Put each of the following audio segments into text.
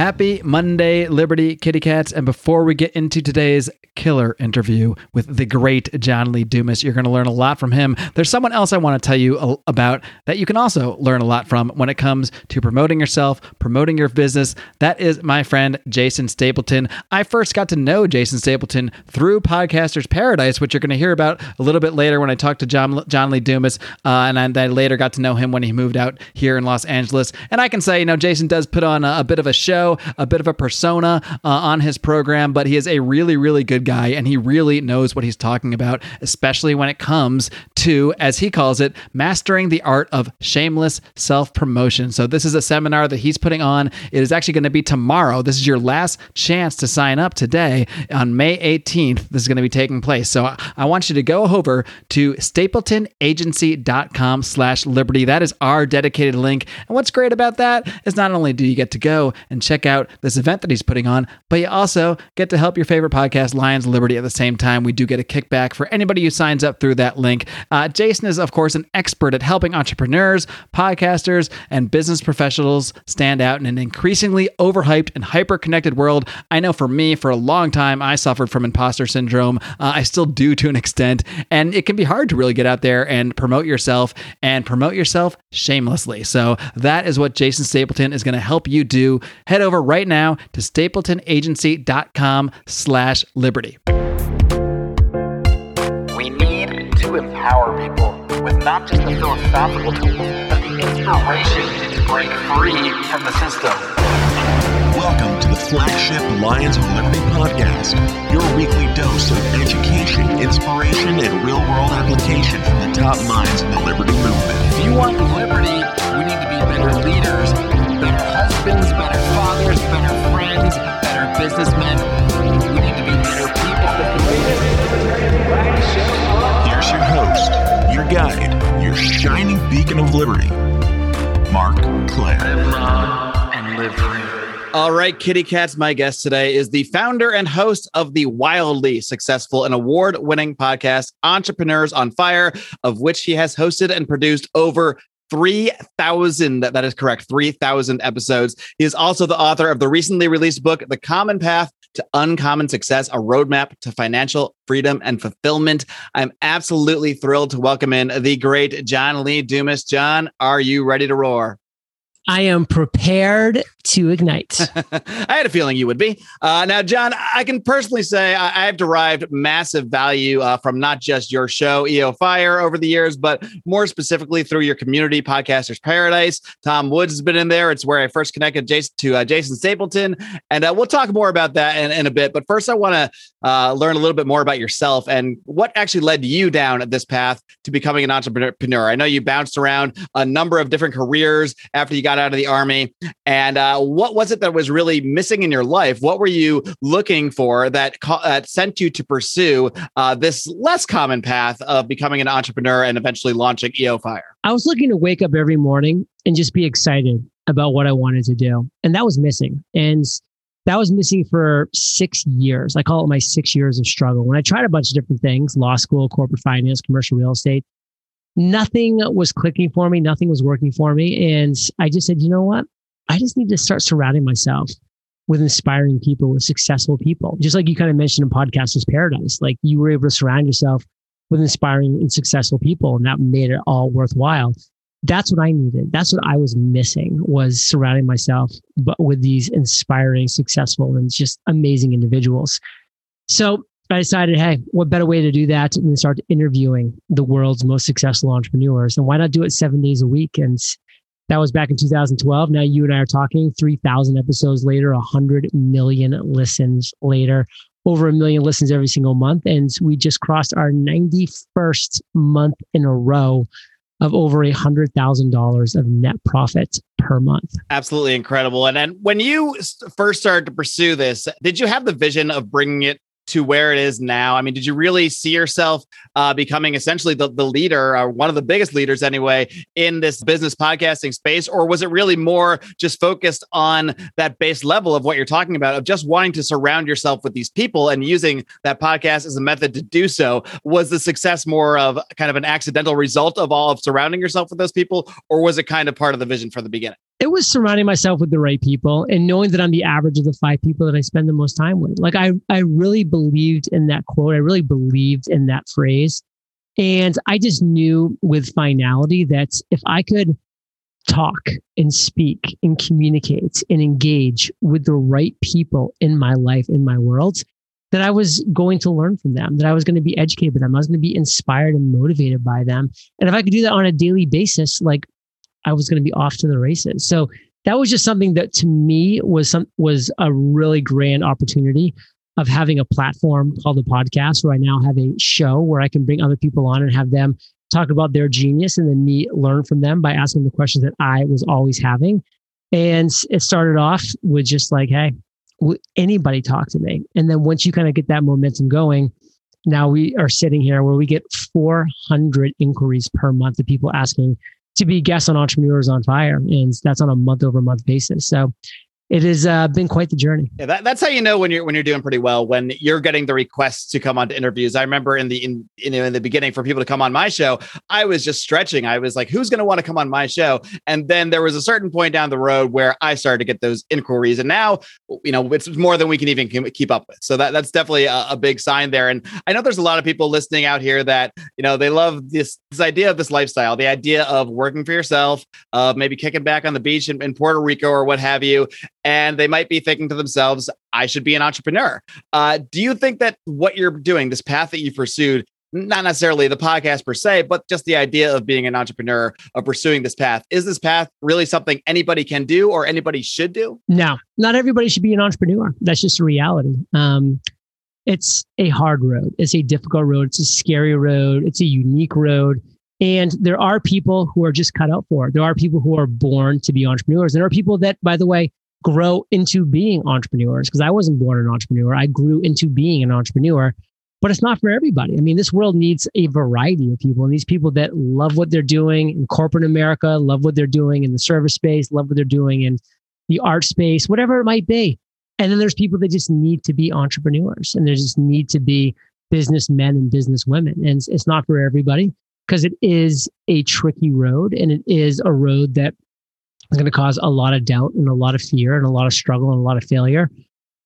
Happy Monday, Liberty Kitty Cats. And before we get into today's killer interview with the great John Lee Dumas, you're going to learn a lot from him. There's someone else I want to tell you about that you can also learn a lot from when it comes to promoting yourself, promoting your business. That is my friend Jason Stapleton. I first got to know Jason Stapleton through Podcasters Paradise, which you're going to hear about a little bit later when I talk to John, John Lee Dumas. Uh, and I, I, later got to know him when he moved out here in Los Angeles. And I can say, you know, Jason does put on a, a bit of a show a bit of a persona uh, on his program, but he is a really, really good guy and he really knows what he's talking about, especially when it comes to, as he calls it, mastering the art of shameless self promotion. So, this is a seminar that he's putting on. It is actually going to be tomorrow. This is your last chance to sign up today on May 18th. This is going to be taking place. So, I want you to go over to stapletonagency.com slash liberty. That is our dedicated link. And what's great about that is not only do you get to go and check out this event that he's putting on, but you also get to help your favorite podcast, Lions Liberty, at the same time. We do get a kickback for anybody who signs up through that link. Uh, Jason is, of course, an expert at helping entrepreneurs, podcasters, and business professionals stand out in an increasingly overhyped and hyper connected world. I know for me, for a long time, I suffered from imposter syndrome. Uh, I still do to an extent, and it can be hard to really get out there and promote yourself and promote yourself shamelessly. So that is what Jason Stapleton is going to help you do. Head head over right now to stapletonagency.com slash liberty. We need to empower people with not just the philosophical tools, but the inspiration to break free from the system. Welcome to the flagship Lions of Liberty podcast, your weekly dose of education, inspiration, and real world application from the top minds in the liberty movement. If you want liberty, we need to be better leaders, better husbands, better fathers, better friends, better businessmen. We need to be better people. Here's your host, your guide, your shining beacon of liberty, Marc Clair. Live long and live free. All right, Kitty Cats, my guest today is the founder and host of the wildly successful and award winning podcast, Entrepreneurs on Fire, of which he has hosted and produced over 3,000. That is correct. 3,000 episodes. He is also the author of the recently released book, The Common Path to Uncommon Success, a roadmap to financial freedom and fulfillment. I'm absolutely thrilled to welcome in the great John Lee Dumas. John, are you ready to roar? I am prepared to ignite. I had a feeling you would be. Uh, now, John, I can personally say I, have derived massive value uh, from not just your show, EO Fire, over the years, but more specifically through your community, Podcasters Paradise. Tom Woods has been in there. It's where I first connected Jason to uh, Jason Stapleton. And uh, we'll talk more about that in, in a bit. But first, I want to uh, learn a little bit more about yourself and what actually led you down this path to becoming an entrepreneur. I know you bounced around a number of different careers after you got out of the army. And uh, what was it that was really missing in your life? What were you looking for that, that sent you to pursue uh, this less common path of becoming an entrepreneur and eventually launching EO Fire? I was looking to wake up every morning and just be excited about what I wanted to do. And that was missing. And that was missing for six years. I call it my six years of struggle. When I tried a bunch of different things law school, corporate finance, commercial real estate nothing was clicking for me, nothing was working for me. And I just said, you know what? I just need to start surrounding myself with inspiring people, with successful people. Just like you kind of mentioned in Podcasters Paradise, like you were able to surround yourself with inspiring and successful people, and that made it all worthwhile. That's what I needed. That's what I was missing was surrounding myself but with these inspiring, successful, and just amazing individuals. So I decided, hey, what better way to do that than start interviewing the world's most successful entrepreneurs? And why not do it seven days a week? And that was back in 2012. Now you and I are talking 3,000 episodes later, 100 million listens later, over a million listens every single month. And we just crossed our 91st month in a row of over a hundred thousand dollars of net profit per month. Absolutely incredible. And then when you first started to pursue this, did you have the vision of bringing it to where it is now? I mean, did you really see yourself uh, becoming essentially the, the leader or one of the biggest leaders anyway in this business podcasting space? Or was it really more just focused on that base level of what you're talking about, of just wanting to surround yourself with these people and using that podcast as a method to do so? Was the success more of kind of an accidental result of all of surrounding yourself with those people? Or was it kind of part of the vision from the beginning? It was surrounding myself with the right people and knowing that I'm the average of the five people that I spend the most time with. Like I, I really believed in that quote. I really believed in that phrase. And I just knew with finality that if I could talk and speak and communicate and engage with the right people in my life, in my world, that I was going to learn from them, that I was going to be educated by them. I was going to be inspired and motivated by them. And if I could do that on a daily basis, like I was going to be off to the races. So that was just something that to me was some was a really grand opportunity of having a platform called the podcast where I now have a show where I can bring other people on and have them talk about their genius and then me learn from them by asking the questions that I was always having. And it started off with just like, hey, will anybody talk to me? And then once you kind of get that momentum going, now we are sitting here where we get 400 inquiries per month of people asking to be guests on Entrepreneurs on Fire. And that's on a month over month basis. So it has uh, been quite the journey. Yeah, that, that's how you know when you're when you're doing pretty well when you're getting the requests to come on to interviews. I remember in the in in, in the beginning for people to come on my show, I was just stretching. I was like, who's going to want to come on my show? And then there was a certain point down the road where I started to get those inquiries, and now you know it's more than we can even keep up with. So that that's definitely a, a big sign there. And I know there's a lot of people listening out here that you know they love this this idea of this lifestyle, the idea of working for yourself, of maybe kicking back on the beach in, in Puerto Rico or what have you and they might be thinking to themselves, I should be an entrepreneur. Uh, do you think that what you're doing, this path that you pursued, not necessarily the podcast per se, but just the idea of being an entrepreneur, of pursuing this path, is this path really something anybody can do or anybody should do? No, not everybody should be an entrepreneur. That's just a reality. Um, it's a hard road. It's a difficult road. It's a scary road. It's a unique road. And there are people who are just cut out for it. There are people who are born to be entrepreneurs. There are people that, by the way, grow into being entrepreneurs because I wasn't born an entrepreneur. I grew into being an entrepreneur, but it's not for everybody. I mean, this world needs a variety of people and these people that love what they're doing in corporate America, love what they're doing in the service space, love what they're doing in the art space, whatever it might be. And then there's people that just need to be entrepreneurs and they just need to be businessmen and businesswomen. And it's not for everybody because it is a tricky road and it is a road that is going to cause a lot of doubt and a lot of fear and a lot of struggle and a lot of failure.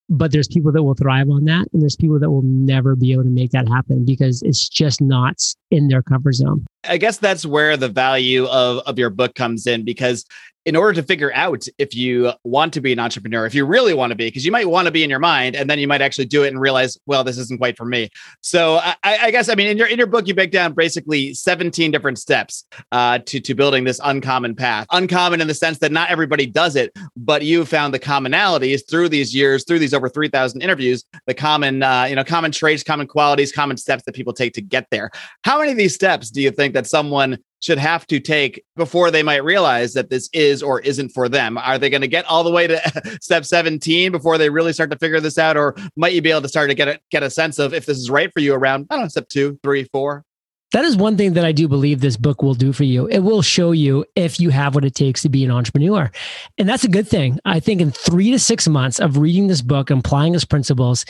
But there's people that will thrive on that. And there's people that will never be able to make that happen because it's just not in their comfort zone. I guess that's where the value of, of your book comes in because in order to figure out if you want to be an entrepreneur, if you really want to be, because you might want to be in your mind, and then you might actually do it and realize, well, this isn't quite for me. So I, I guess I mean in your in your book, you break down basically 17 different steps uh, to to building this uncommon path. Uncommon in the sense that not everybody does it, but you found the commonalities through these years, through these over 3,000 interviews, the common uh, you know common traits, common qualities, common steps that people take to get there. How many of these steps do you think that someone should have to take before they might realize that this is or isn't for them? Are they going to get all the way to step 17 before they really start to figure this out? Or might you be able to start to get a, get a sense of if this is right for you around, I don't know, step two, three, four? That is one thing that I do believe this book will do for you. It will show you if you have what it takes to be an entrepreneur. And that's a good thing. I think in three to six months of reading this book and applying its principles,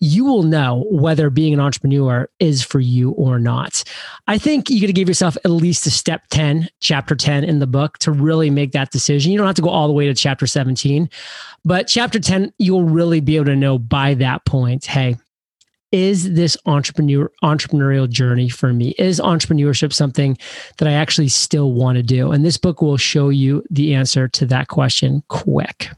you will know whether being an entrepreneur is for you or not. I think you got to give yourself at least a step 10, chapter 10 in the book to really make that decision. You don't have to go all the way to chapter 17, but chapter 10, you'll really be able to know by that point, hey, is this entrepreneur entrepreneurial journey for me? Is entrepreneurship something that I actually still want to do? And this book will show you the answer to that question quick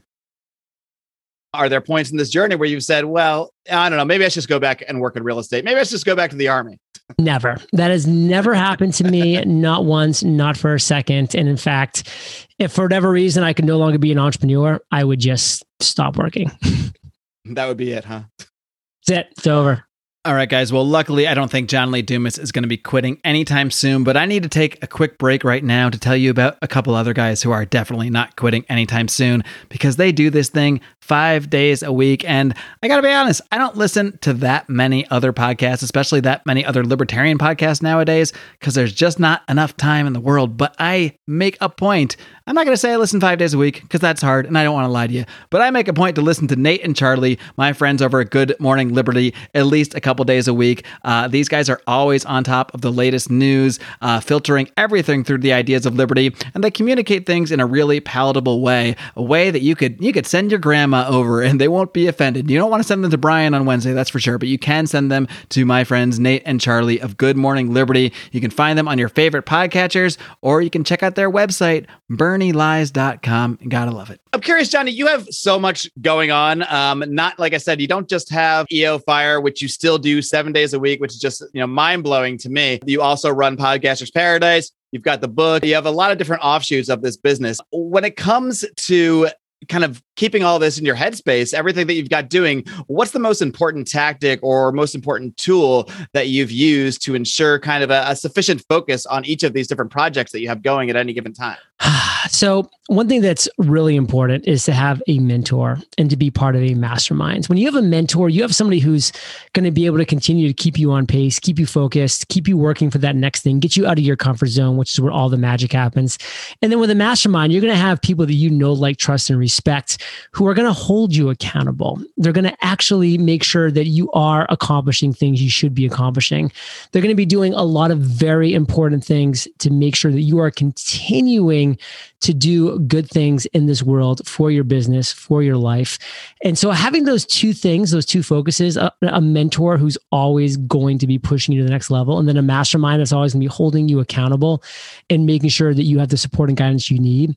are there points in this journey where you've said, well, I don't know, maybe I should just go back and work in real estate. Maybe I should just go back to the army. Never. That has never happened to me, not once, not for a second. And in fact, if for whatever reason I could no longer be an entrepreneur, I would just stop working. that would be it, huh? That's it. It's over. All right, guys. Well, luckily, I don't think John Lee Dumas is going to be quitting anytime soon, but I need to take a quick break right now to tell you about a couple other guys who are definitely not quitting anytime soon because they do this thing five days a week. And I got to be honest, I don't listen to that many other podcasts, especially that many other libertarian podcasts nowadays, because there's just not enough time in the world. But I make a point. I'm not going to say I listen five days a week because that's hard and I don't want to lie to you, but I make a point to listen to Nate and Charlie, my friends over at Good Morning Liberty, at least a couple days a week. Uh, these guys are always on top of the latest news, uh, filtering everything through the ideas of liberty, and they communicate things in a really palatable way, a way that you could you could send your grandma over and they won't be offended. You don't want to send them to Brian on Wednesday, that's for sure, but you can send them to my friends Nate and Charlie of Good Morning Liberty. You can find them on your favorite podcatchers, or you can check out their website, bernielies.com. Gotta love it. I'm curious, Johnny, you have so much going on. Um, not like I said, you don't just have EO Fire, which you still do seven days a week, which is just you know mind blowing to me. You also run Podcasters Paradise. You've got the book. You have a lot of different offshoots of this business. When it comes to kind of keeping all this in your headspace, everything that you've got doing, what's the most important tactic or most important tool that you've used to ensure kind of a, a sufficient focus on each of these different projects that you have going at any given time? So, one thing that's really important is to have a mentor and to be part of a mastermind. When you have a mentor, you have somebody who's going to be able to continue to keep you on pace, keep you focused, keep you working for that next thing, get you out of your comfort zone, which is where all the magic happens. And then with a mastermind, you're going to have people that you know, like, trust, and respect who are going to hold you accountable. They're going to actually make sure that you are accomplishing things you should be accomplishing. They're going to be doing a lot of very important things to make sure that you are continuing to do good things in this world for your business, for your life. And so having those two things, those two focuses, a, a, mentor who's always going to be pushing you to the next level, and then a mastermind that's always going to be holding you accountable and making sure that you have the support and guidance you need.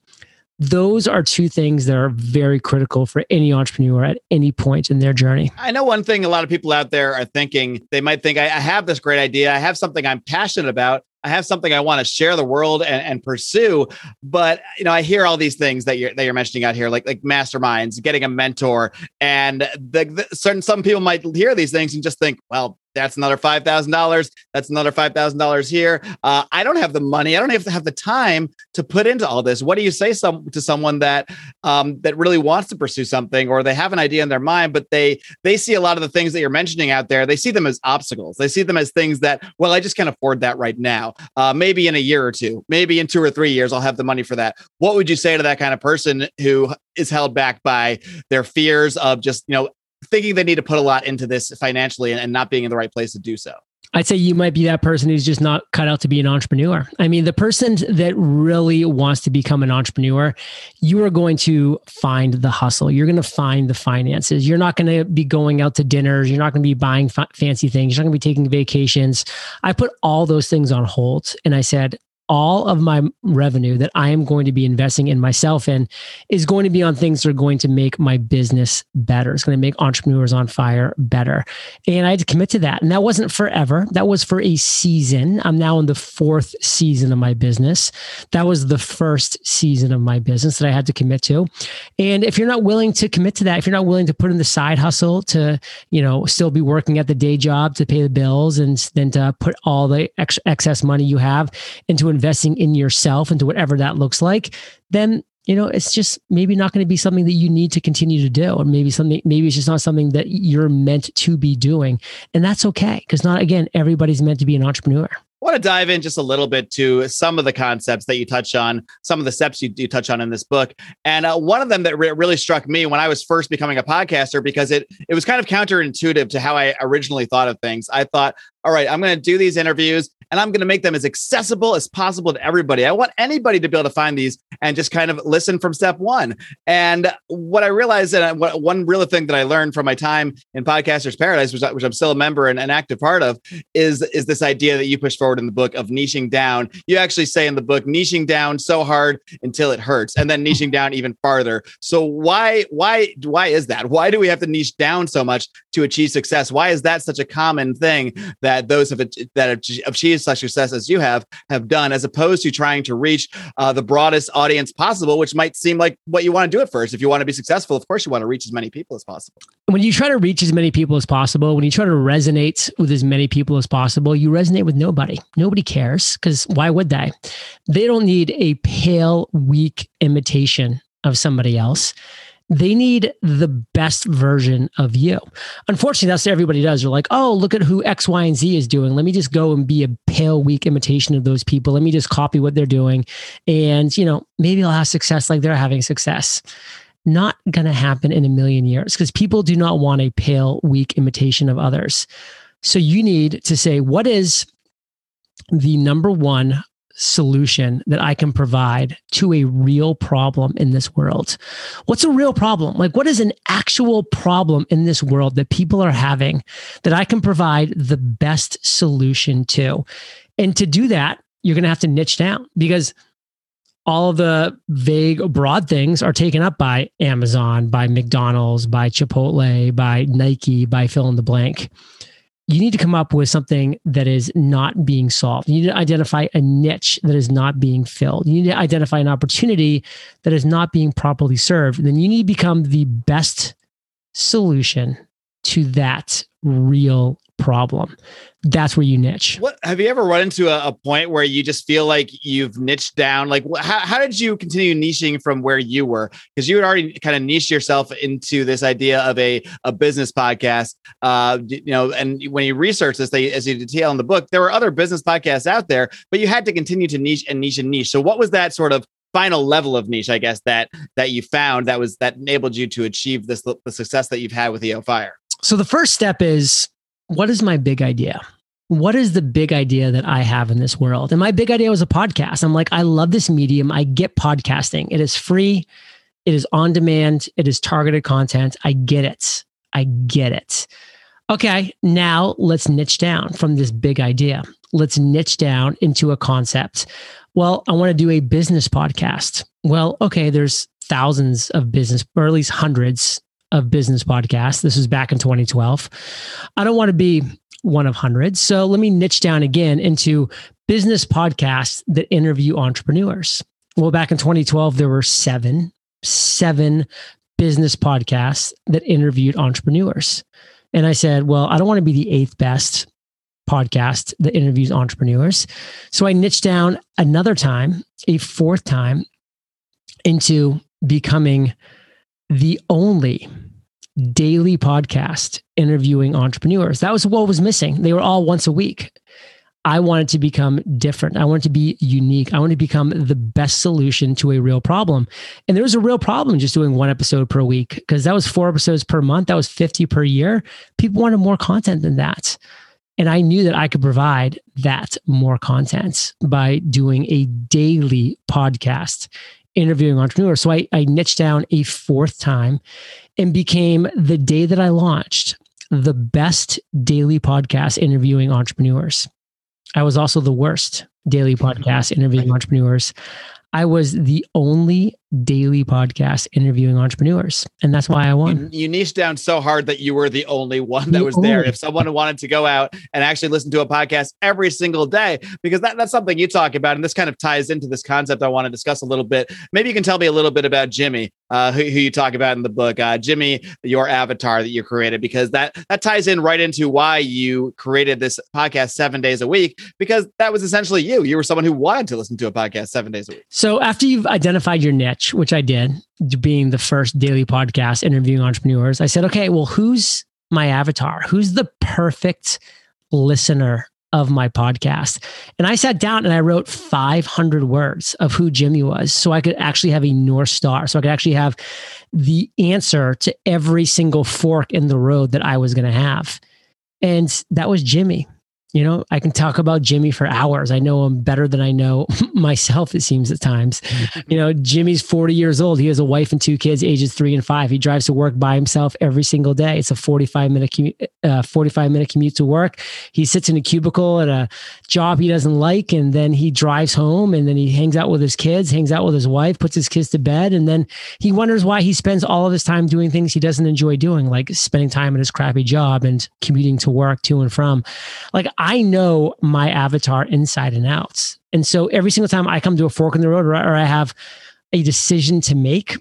Those are two things that are very critical for any entrepreneur at any point in their journey. I know one thing a lot of people out there are thinking, they might think, I, I have this great idea. I have something I'm passionate about. I have something I want to share the world and, and, pursue. But you know, I hear all these things that you're that you're mentioning out here, like like masterminds, getting a mentor, and the, the certain some people might hear these things and just think, well, that's another five thousand dollars. That's another five thousand dollars here. Uh, I don't have the money. I don't have to have the time to put into all this. What do you say some to someone that um, that really wants to pursue something, or they have an idea in their mind, but they they see a lot of the things that you're mentioning out there. They see them as obstacles. They see them as things that, well, I just can't afford that right now. Uh, maybe in a year or two, maybe in two or three years, I'll have the money for that. What would you say to that kind of person who is held back by their fears of just you know thinking they need to put a lot into this financially and, and not being in the right place to do so. I'd say you might be that person who's just not cut out to be an entrepreneur. I mean, the person that really wants to become an entrepreneur, you are going to find the hustle. You're going to find the finances. You're not going to be going out to dinners. You're not going to be buying fa- fancy things. You're not going to be taking vacations. I put all those things on hold and I said, all of my revenue that I am going to be investing in myself in is going to be on things that are going to make my business better. It's going to make entrepreneurs on fire better. And I had to commit to that. And that wasn't forever. That was for a season. I'm now in the fourth season of my business. That was the first season of my business that I had to commit to. And if you're not willing to commit to that, if you're not willing to put in the side hustle to, you know, still be working at the day job to pay the bills and then to put all the ex- excess money you have into investing in yourself into whatever that looks like, then you know it's just maybe not going to be something that you need to continue to do or maybe something maybe it's just not something that you're meant to be doing and that's okay because not again everybody's meant to be an entrepreneur I want to dive in just a little bit to some of the concepts that you touch on, some of the steps you, you touch on in this book. And uh, one of them that re- really struck me when I was first becoming a podcaster, because it it was kind of counterintuitive to how I originally thought of things. I thought, all right, I'm going to do these interviews and I'm going to make them as accessible as possible to everybody. I want anybody to be able to find these and just kind of listen from step one. And what I realized, and what, one real thing that I learned from my time in Podcasters Paradise, which, which I'm still a member and an active part of, is is this idea that you push forward in the book of niching down. You actually say in the book, niching down so hard until it hurts, and then niching down even farther. So why why why is that? Why do we have to niche down so much to achieve success? Why is that such a common thing that that those have that have achieved such success as you have have done, as opposed to trying to reach uh, the broadest audience possible, which might seem like what you want to do at first. If you want to be successful, of course, you want to reach as many people as possible. When you try to reach as many people as possible, when you try to resonate with as many people as possible, you resonate with nobody. Nobody cares because why would they? They don't need a pale, weak imitation of somebody else They need the best version of you. Unfortunately, that's what everybody does. They're like, oh, look at who X, Y, and Z is doing. Let me just go and be a pale, weak imitation of those people. Let me just copy what they're doing. And, you know, maybe I'll have success like they're having success. Not going to happen in a million years because people do not want a pale, weak imitation of others. So you need to say, what is the number one solution that I can provide to a real problem in this world. What's a real problem? Like, what is an actual problem in this world that people are having that I can provide the best solution to? And to do that, you're going to have to niche down because all the vague, broad things are taken up by Amazon, by McDonald's, by Chipotle, by Nike, by fill in the blank you need to come up with something that is not being solved. You need to identify a niche that is not being filled. You need to identify an opportunity that is not being properly served. And then you need to become the best solution to that real problem. That's where you niche. What have you ever run into a, a point where you just feel like you've niched down? Like, wh- how, how did you continue niching from where you were? Because you had already kind of niched yourself into this idea of a, a business podcast. Uh, you know, and when you research this, they, as you detail in the book, there were other business podcasts out there, but you had to continue to niche and niche and niche. So, what was that sort of final level of niche, I guess that that you found that was that enabled you to achieve this the success that you've had with EO Fire? So the first step is what is my big idea? What is the big idea that I have in this world? And my big idea was a podcast. I'm like, I love this medium. I get podcasting. It is free. It is on demand. It is targeted content. I get it. I get it. Okay, now let's niche down from this big idea. Let's niche down into a concept. Well, I want to do a business podcast. Well, okay, there's thousands of business, or at least hundreds of business podcasts. This was back in 2012. I don't want to be one of hundreds. So let me niche down again into business podcasts that interview entrepreneurs. Well, back in 2012, there were seven, seven business podcasts that interviewed entrepreneurs. And I said, well, I don't want to be the eighth best podcast that interviews entrepreneurs. So I niched down another time, a fourth time, into becoming the only daily podcast interviewing entrepreneurs. That was what was missing. They were all once a week. I wanted to become different. I wanted to be unique. I wanted to become the best solution to a real problem. And there was a real problem just doing one episode per week because that was four episodes per month. That was 50 per year. People wanted more content than that. And I knew that I could provide that more content by doing a daily podcast interviewing entrepreneurs. So I, I niched down a fourth time and became the day that I launched the best daily podcast interviewing entrepreneurs. I was also the worst daily mm-hmm. podcast interviewing entrepreneurs. I was the only daily podcast interviewing entrepreneurs. And that's why I won. You, you niched down so hard that you were the only one that was there. If someone wanted to go out and actually listen to a podcast every single day, because that, that's something you talk about. And this kind of ties into this concept I want to discuss a little bit. Maybe you can tell me a little bit about Jimmy, uh, who, who you talk about in the book. Uh, Jimmy, your avatar that you created, because that, that ties in right into why you created this podcast seven days a week, because that was essentially you. You were someone who wanted to listen to a podcast seven days a week. So after you've identified your niche, which I did, being the first daily podcast interviewing entrepreneurs, I said, okay, well, who's my avatar? Who's the perfect listener of my podcast? And I sat down and I wrote 500 words of who Jimmy was so I could actually have a North Star. So I could actually have the answer to every single fork in the road that I was going to have. And that was Jimmy. You know, I can talk about Jimmy for hours. I know him better than I know myself, it seems at times. you know, Jimmy's 40 years old. He has a wife and two kids, ages three and five. He drives to work by himself every single day. It's a 45 minute commute, uh, 45 minute commute to work. He sits in a cubicle at a job he doesn't like, and then he drives home and then he hangs out with his kids, hangs out with his wife, puts his kids to bed, and then he wonders why he spends all of his time doing things he doesn't enjoy doing, like spending time at his crappy job and commuting to work to and from. Like, I know my avatar inside and out. And so every single time I come to a fork in the road or, or I have a decision to make,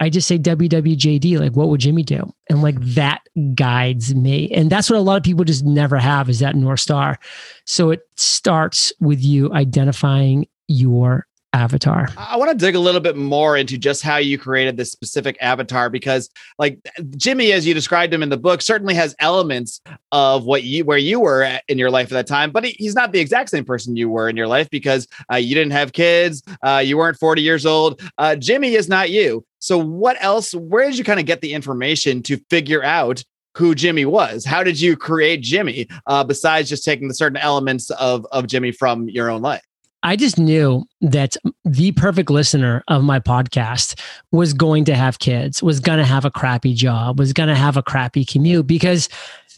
I just say WWJD, like, what would Jimmy do? And like that guides me. And that's what a lot of people just never have is that North Star. So it starts with you identifying your avatar. I want to dig a little bit more into just how you created this specific avatar because like Jimmy as you described him in the book certainly has elements of what you where you were in your life at that time but he, he's not the exact same person you were in your life because uh, you didn't have kids uh, you weren't 40 years old uh, Jimmy is not you so what else where did you kind of get the information to figure out who Jimmy was. How did you create Jimmy uh, besides just taking the certain elements of, of Jimmy from your own life? I just knew that the perfect listener of my podcast was going to have kids, was going to have a crappy job, was going to have a crappy commute because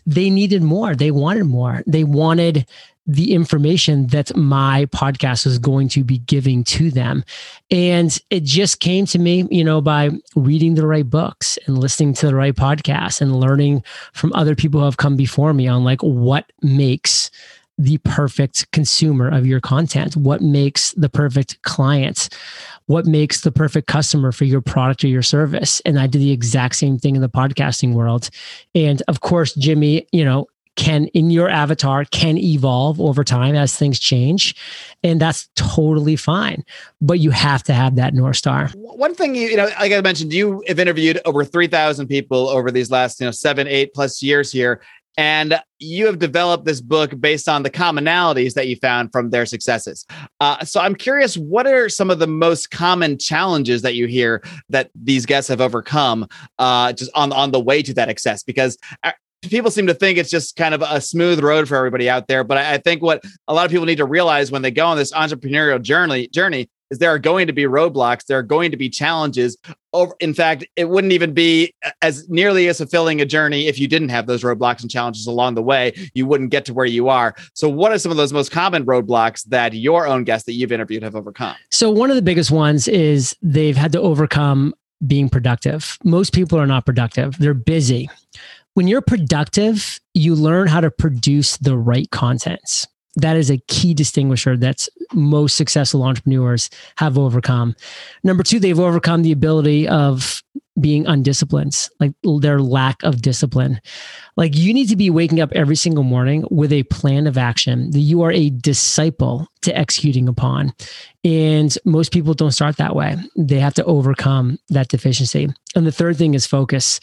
they needed more. They wanted more. They wanted the information that my podcast was going to be giving to them. And it just came to me, you know, by reading the right books and listening to the right podcasts and learning from other people who have come before me on like what makes the perfect consumer of your content? What makes the perfect client? What makes the perfect customer for your product or your service? And I did the exact same thing in the podcasting world. And of course, Jimmy, you know, can in your avatar can evolve over time as things change and that's totally fine but you have to have that north star one thing you, you know like i mentioned you have interviewed over 3000 people over these last you know seven eight plus years here and you have developed this book based on the commonalities that you found from their successes. Uh, so I'm curious, what are some of the most common challenges that you hear that these guests have overcome uh, just on on the way to that success? Because uh, people seem to think it's just kind of a smooth road for everybody out there. But I, I think what a lot of people need to realize when they go on this entrepreneurial journey journey is there are going to be roadblocks there are going to be challenges over in fact it wouldn't even be as nearly as fulfilling a journey if you didn't have those roadblocks and challenges along the way. You wouldn't get to where you are. So what are some of those most common roadblocks that your own guests that you've interviewed have overcome? So one of the biggest ones is they've had to overcome being productive. Most people are not productive. They're busy. When you're productive you learn how to produce the right contents that is a key distinguisher that most successful entrepreneurs have overcome. Number two, they've overcome the ability of being undisciplined, like their lack of discipline. Like you need to be waking up every single morning with a plan of action that you are a disciple to executing upon. And most people don't start that way. They have to overcome that deficiency. And the third thing is focus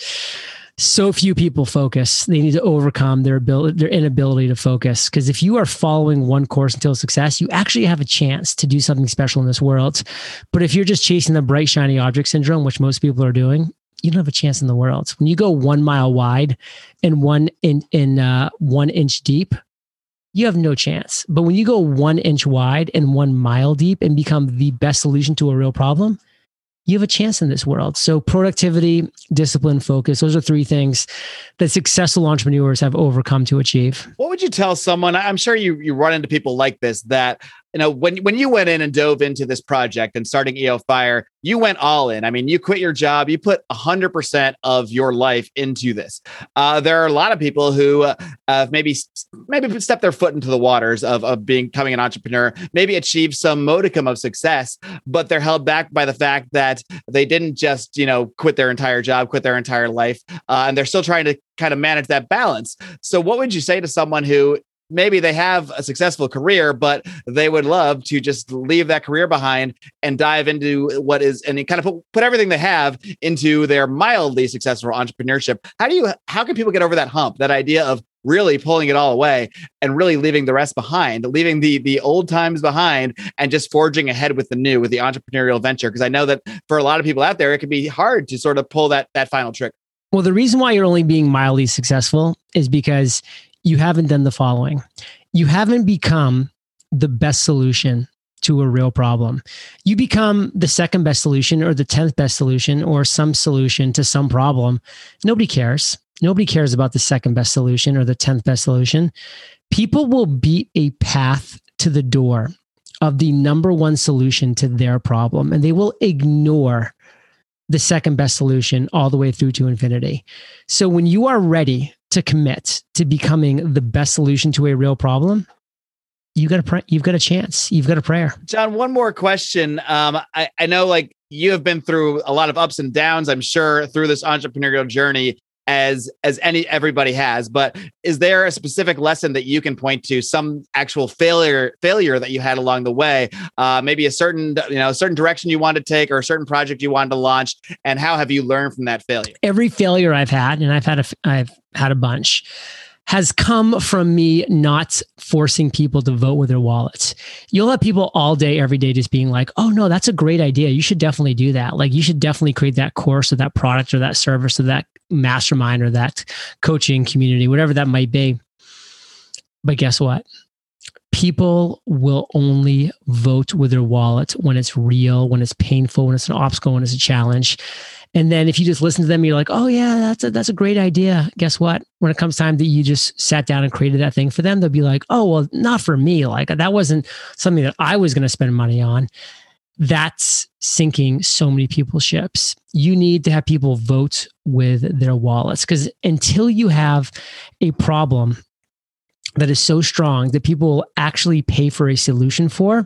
so few people focus. They need to overcome their ability, their inability to focus. Because if you are following one course until success, you actually have a chance to do something special in this world. But if you're just chasing the bright shiny object syndrome, which most people are doing, you don't have a chance in the world. When you go one mile wide and one in in uh, one inch deep, you have no chance. But when you go one inch wide and one mile deep and become the best solution to a real problem, you have a chance in this world. So, productivity, discipline, focus, those are three things that successful entrepreneurs have overcome to achieve. What would you tell someone? I'm sure you, you run into people like this that you know when when you went in and dove into this project and starting EO Fire, you went all in. I mean, you quit your job, you put 100% of your life into this. Uh, there are a lot of people who uh, have maybe maybe step their foot into the waters of, of being, becoming an entrepreneur, maybe achieve some modicum of success, but they're held back by the fact that they didn't just, you know, quit their entire job, quit their entire life, uh, and they're still trying to kind of manage that balance. So, what would you say to someone who maybe they have a successful career, but they would love to just leave that career behind and dive into what is and kind of put, put everything they have into their mildly successful entrepreneurship. How do you how can people get over that hump, that idea of really pulling it all away and really leaving the rest behind, leaving the the old times behind and just forging ahead with the new, with the entrepreneurial venture? Because I know that for a lot of people out there, it can be hard to sort of pull that that final trick. Well, the reason why you're only being mildly successful is because you haven't done the following. You haven't become the best solution to a real problem. You become the second best solution or the 10th best solution or some solution to some problem. Nobody cares. Nobody cares about the second best solution or the 10th best solution. People will beat a path to the door of the number one solution to their problem and they will ignore the second best solution all the way through to infinity. So when you are ready to commit to becoming the best solution to a real problem, you got a you've got a chance. You've got a prayer. John, one more question. Um, I, I know like you have been through a lot of ups and downs, I'm sure, through this entrepreneurial journey. As as any everybody has. But is there a specific lesson that you can point to, some actual failure failure that you had along the way? Uh, maybe a certain you know a certain direction you wanted to take, or a certain project you wanted to launch, and how have you learned from that failure? Every failure I've had, and I've had a I've had a bunch has come from me not forcing people to vote with their wallets. You'll have people all day, every day, just being like, oh, no, that's a great idea. You should definitely do that. Like, you should definitely create that course or that product or that service or that mastermind or that coaching community, whatever that might be. But guess what? People will only vote with their wallet when it's real, when it's painful, when it's an obstacle, when it's a challenge. And then if you just listen to them, you're like, oh yeah, that's a that's a great idea. Guess what? When it comes time that you just sat down and created that thing for them, they'll be like, oh well, not for me. Like that wasn't something that I was going to spend money on. That's sinking so many people's ships. You need to have people vote with their wallets because until you have a problem that is so strong that people actually pay for a solution for,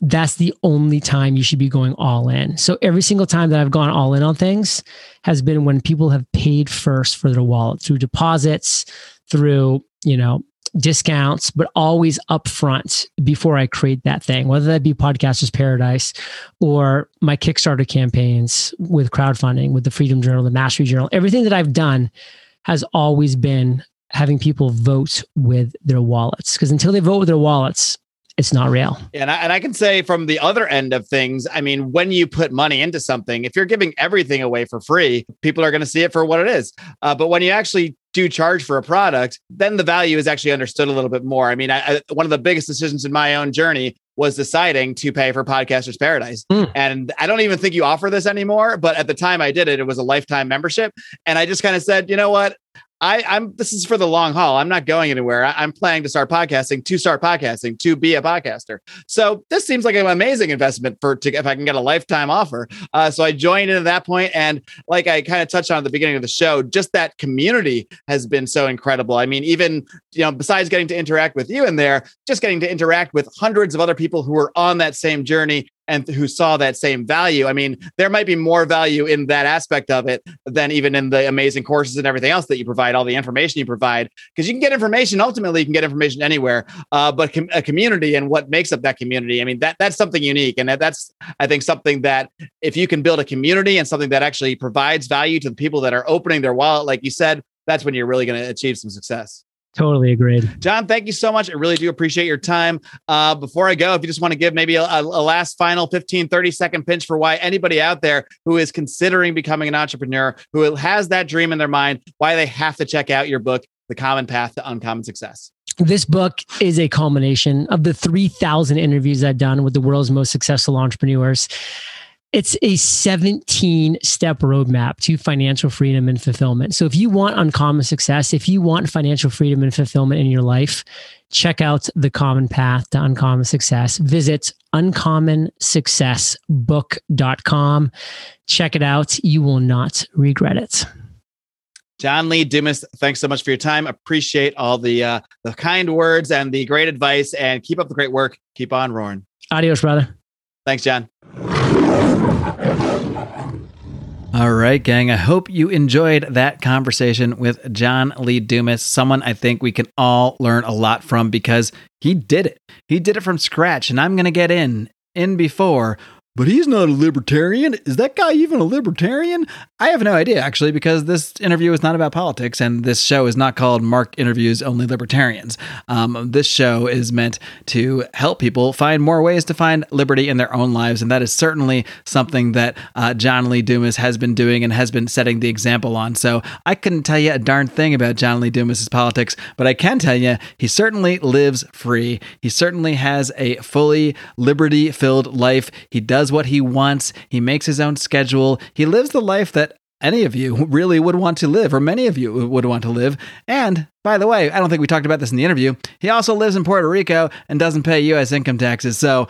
that's the only time you should be going all in. So every single time that I've gone all in on things has been when people have paid first for their wallet through deposits, through, you know, discounts, but always upfront before I create that thing, whether that be Podcasters Paradise or my Kickstarter campaigns with crowdfunding, with the Freedom Journal, the Mastery Journal, everything that I've done has always been having people vote with their wallets. Because until they vote with their wallets, it's not real. And I, and I can say from the other end of things, I mean, when you put money into something, if you're giving everything away for free, people are going to see it for what it is. Uh, but when you actually do charge for a product, then the value is actually understood a little bit more. I mean, I, I, one of the biggest decisions in my own journey was deciding to pay for Podcasters Paradise. Mm. And I don't even think you offer this anymore, but at the time I did it, it was a lifetime membership. And I just kind of said, you know what? I, am this is for the long haul. I'm not going anywhere. I, am planning to start podcasting, to start podcasting, to be a podcaster. So this seems like an amazing investment for to if I can get a lifetime offer. Uh, so I joined in at that point, and like I kind of touched on at the beginning of the show, just that community has been so incredible. I mean, even you know, besides getting to interact with you in there, just getting to interact with hundreds of other people who are on that same journey and who saw that same value. I mean, there might be more value in that aspect of it than even in the amazing courses and everything else that you provide, all the information you provide, because you can get information. Ultimately, you can get information anywhere, uh, but com- a community and what makes up that community. I mean, that that's something unique, and that, that's I think something that if you can build a community and something that actually provides value to the people that are opening their wallet, like you said, that's when you're really going to achieve some success. Totally agreed. John, thank you so much. I really do appreciate your time. Uh, before I go, if you just want to give maybe a, a, last final 15, 30 second pinch for why anybody out there who is considering becoming an entrepreneur, who has that dream in their mind, why they have to check out your book, The Common Path to Uncommon Success. This book is a culmination of the 3,000 interviews I've done with the world's most successful entrepreneurs. It's a 17 step roadmap to financial freedom and fulfillment. So if you want uncommon success, if you want financial freedom and fulfillment in your life, check out the common path to uncommon success. Visit uncommonsuccessbook.com. Check it out. You will not regret it. John Lee Dumas, thanks so much for your time. Appreciate all the uh, the kind words and the great advice, and keep up the great work. Keep on roaring. Adios, brother. Thanks, John. All right, gang. I hope you enjoyed that conversation with John Lee Dumas, someone I think we can all learn a lot from because he did it. He did it from scratch, and I'm going to get in in before but he's not a libertarian. Is that guy even a libertarian? I have no idea, actually, because this interview is not about politics and this show is not called Mark Interviews Only Libertarians. Um, this show is meant to help people find more ways to find liberty in their own lives. And that is certainly something that uh, John Lee Dumas has been doing and has been setting the example on. So I couldn't tell you a darn thing about John Lee Dumas's politics, but I can tell you he certainly lives free. He certainly has a fully liberty filled life. He does does what he wants, he makes his own schedule, he lives the life that any of you really would want to live, or many of you would want to live. And by the way, I don't think we talked about this in the interview. He also lives in Puerto Rico and doesn't pay U.S. income taxes. So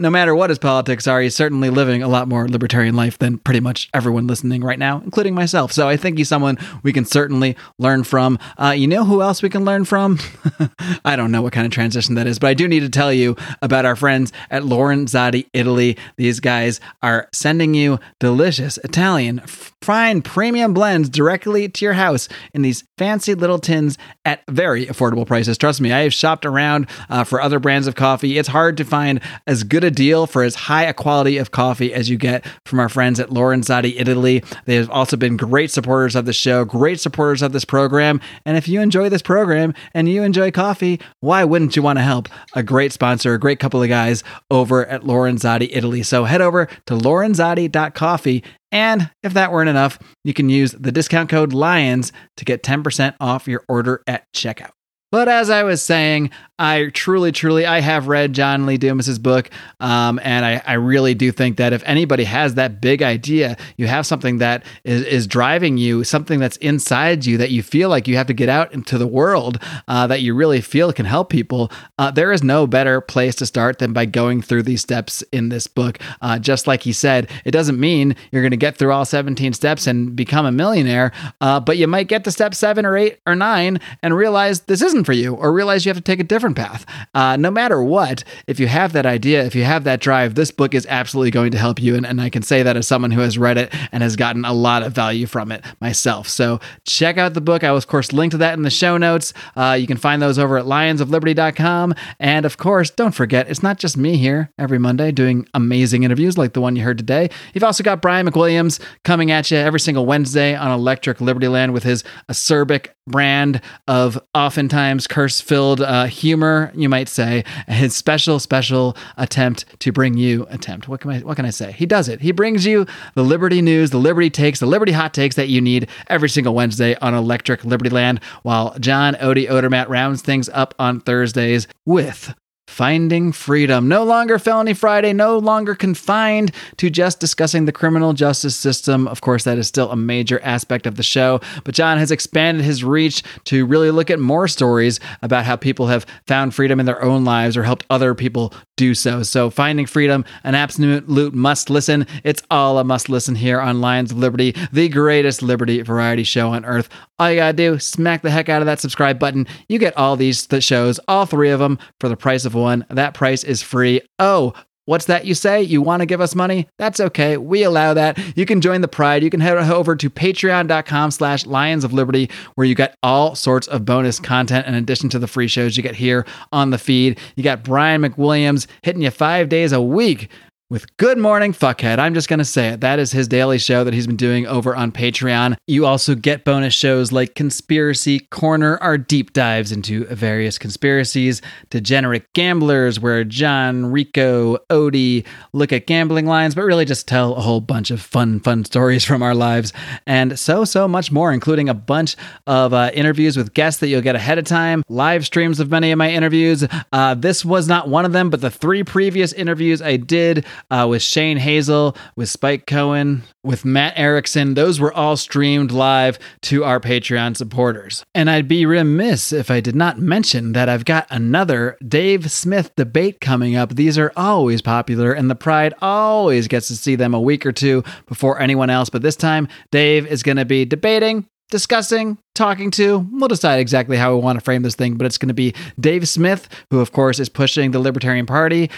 no matter what his politics are, he's certainly living a lot more libertarian life than pretty much everyone listening right now, including myself. So I think he's someone we can certainly learn from. Uh, you know who else we can learn from? I don't know what kind of transition that is, but I do need to tell you about our friends at Lorenzotti Italy. These guys are sending you delicious Italian Find premium blends directly to your house in these fancy little tins at very affordable prices. Trust me, I have shopped around uh, for other brands of coffee. It's hard to find as good a deal for as high a quality of coffee as you get from our friends at Lorenzotti Italy. They have also been great supporters of the show, great supporters of this program. And if you enjoy this program and you enjoy coffee, why wouldn't you want to help a great sponsor, a great couple of guys over at Lorenzotti Italy? So head over to lorenzotti.coffee and if that weren't enough, you can use the discount code LIONS to get 10% off your order at checkout. But as I was saying, I truly, truly, I have read John Lee Dumas's book, um, and I, I really do think that if anybody has that big idea, you have something that is, is driving you, something that's inside you that you feel like you have to get out into the world, uh, that you really feel can help people. Uh, there is no better place to start than by going through these steps in this book. Uh, just like he said, it doesn't mean you're going to get through all 17 steps and become a millionaire, uh, but you might get to step seven or eight or nine and realize this isn't for you, or realize you have to take a different path. Uh, no matter what, if you have that idea, if you have that drive, this book is absolutely going to help you. And, and I can say that as someone who has read it and has gotten a lot of value from it myself. So check out the book. I will, of course, link to that in the show notes. Uh, you can find those over at lionsofliberty.com. And of course, don't forget, it's not just me here every Monday doing amazing interviews like the one you heard today. You've also got Brian McWilliams coming at you every single Wednesday on Electric Liberty Land with his acerbic brand of oftentimes curse filled uh, humor, you might say. His special, special attempt to bring you attempt. What can I what can I say? He does it. He brings you the Liberty news, the Liberty takes, the Liberty hot takes that you need every single Wednesday on Electric Liberty Land, while John Odie Odermatt rounds things up on Thursdays with Finding freedom. No longer Felony Friday, no longer confined to just discussing the criminal justice system. Of course, that is still a major aspect of the show, but John has expanded his reach to really look at more stories about how people have found freedom in their own lives or helped other people do so. So, Finding Freedom, an absolute must listen. It's all a must listen here on Lions of Liberty, the greatest liberty variety show on earth. All you gotta do, smack the heck out of that subscribe button. You get all these th- shows, all three of them, for the price of one. That price is free. Oh, What's that you say? You want to give us money? That's okay. We allow that. You can join the pride. You can head over to patreon.com slash lions of liberty, where you get all sorts of bonus content in addition to the free shows you get here on the feed. You got Brian McWilliams hitting you five days a week with Good Morning Fuckhead. I'm just going to say it. That is his daily show that he's been doing over on Patreon. You also get bonus shows like Conspiracy Corner, our deep dives into various conspiracies, Degenerate Gamblers, where John, Rico, Odie look at gambling lines, but really just tell a whole bunch of fun, fun stories from our lives, and so, so much more, including a bunch of uh, interviews with guests that you'll get ahead of time, live streams of many of my interviews. Uh, this was not one of them, but the three previous interviews I did uh, with Shane Hazel, with Spike Cohen, with Matt Erickson. Those were all streamed live to our Patreon supporters. And I'd be remiss if I did not mention that I've got another Dave Smith debate coming up. These are always popular, and the Pride always gets to see them a week or two before anyone else. But this time, Dave is going to be debating discussing, talking to. We'll decide exactly how we want to frame this thing, but it's going to be Dave Smith, who, of course, is pushing the Libertarian Party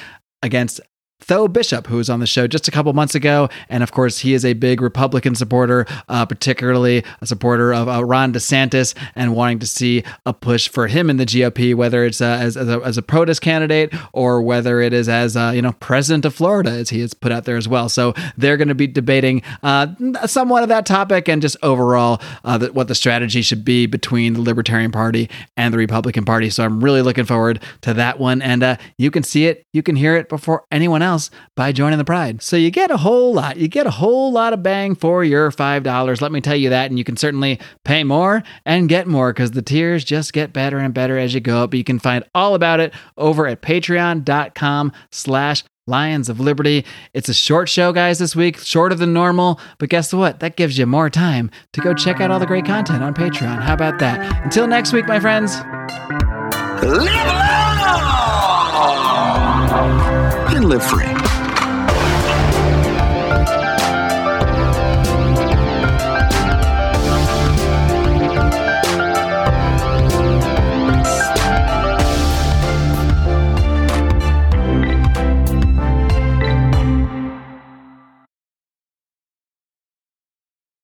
against Tho Bishop, who was on the show just a couple months ago. And of course, he is a big Republican supporter, uh, particularly a supporter of uh, Ron DeSantis and wanting to see a push for him in the GOP, whether it's uh, as, as, a, as a POTUS candidate or whether it is as, uh, you know, president of Florida, as he has put out there as well. So they're going to be debating uh, somewhat of that topic and just overall uh, what the strategy should be between the Libertarian Party and the Republican Party. So I'm really looking forward to that one. And you can see it, you can hear it before anyone else else by joining the Pride. So you get a whole lot. You get a whole lot of bang for your $5. Let me tell you that. And you can certainly pay more and get more because the tiers just get better and better as you go up. But you can find all about it over at patreon.com slash Lions of Liberty. It's a short show, guys, this week, shorter than normal. But guess what? That gives you more time to go check out all the great content on Patreon. How about that? Until next week, my friends. Live and live free.